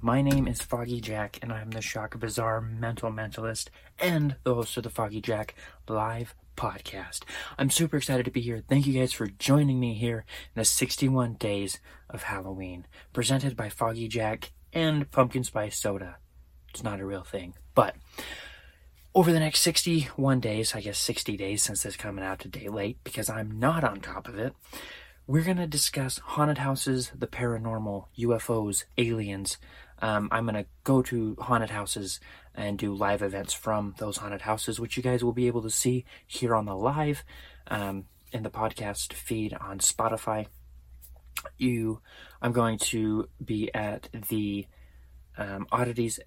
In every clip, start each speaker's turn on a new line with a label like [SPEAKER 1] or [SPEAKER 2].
[SPEAKER 1] My name is Foggy Jack, and I'm the Shock Bizarre Mental Mentalist and the host of the Foggy Jack Live podcast. I'm super excited to be here. Thank you guys for joining me here in the 61 days of Halloween, presented by Foggy Jack and Pumpkin Spice Soda. It's not a real thing, but over the next 61 days, I guess 60 days since this coming out today late because I'm not on top of it, we're going to discuss haunted houses, the paranormal, UFOs, aliens. Um, I'm going to go to haunted houses and do live events from those haunted houses, which you guys will be able to see here on the live um, in the podcast feed on Spotify. You, I'm going to be at the um, Oddities,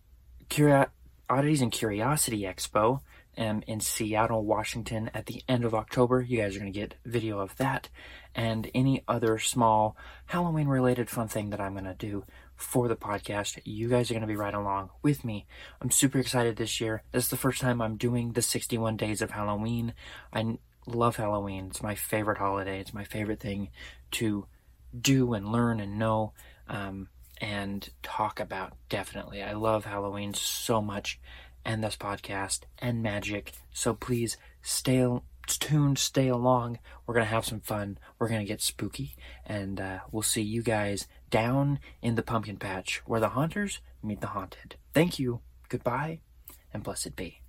[SPEAKER 1] Curio- Oddities and Curiosity Expo um, in Seattle, Washington at the end of October. You guys are going to get video of that and any other small Halloween related fun thing that I'm going to do for the podcast. You guys are going to be right along with me. I'm super excited this year. This is the first time I'm doing the 61 days of Halloween. I love Halloween. It's my favorite holiday. It's my favorite thing to do and learn and know um, and talk about. Definitely. I love Halloween so much and this podcast and magic. So please stay tuned, stay along. We're going to have some fun. We're going to get spooky. And uh, we'll see you guys down in the pumpkin patch where the haunters meet the haunted. Thank you. Goodbye and blessed be.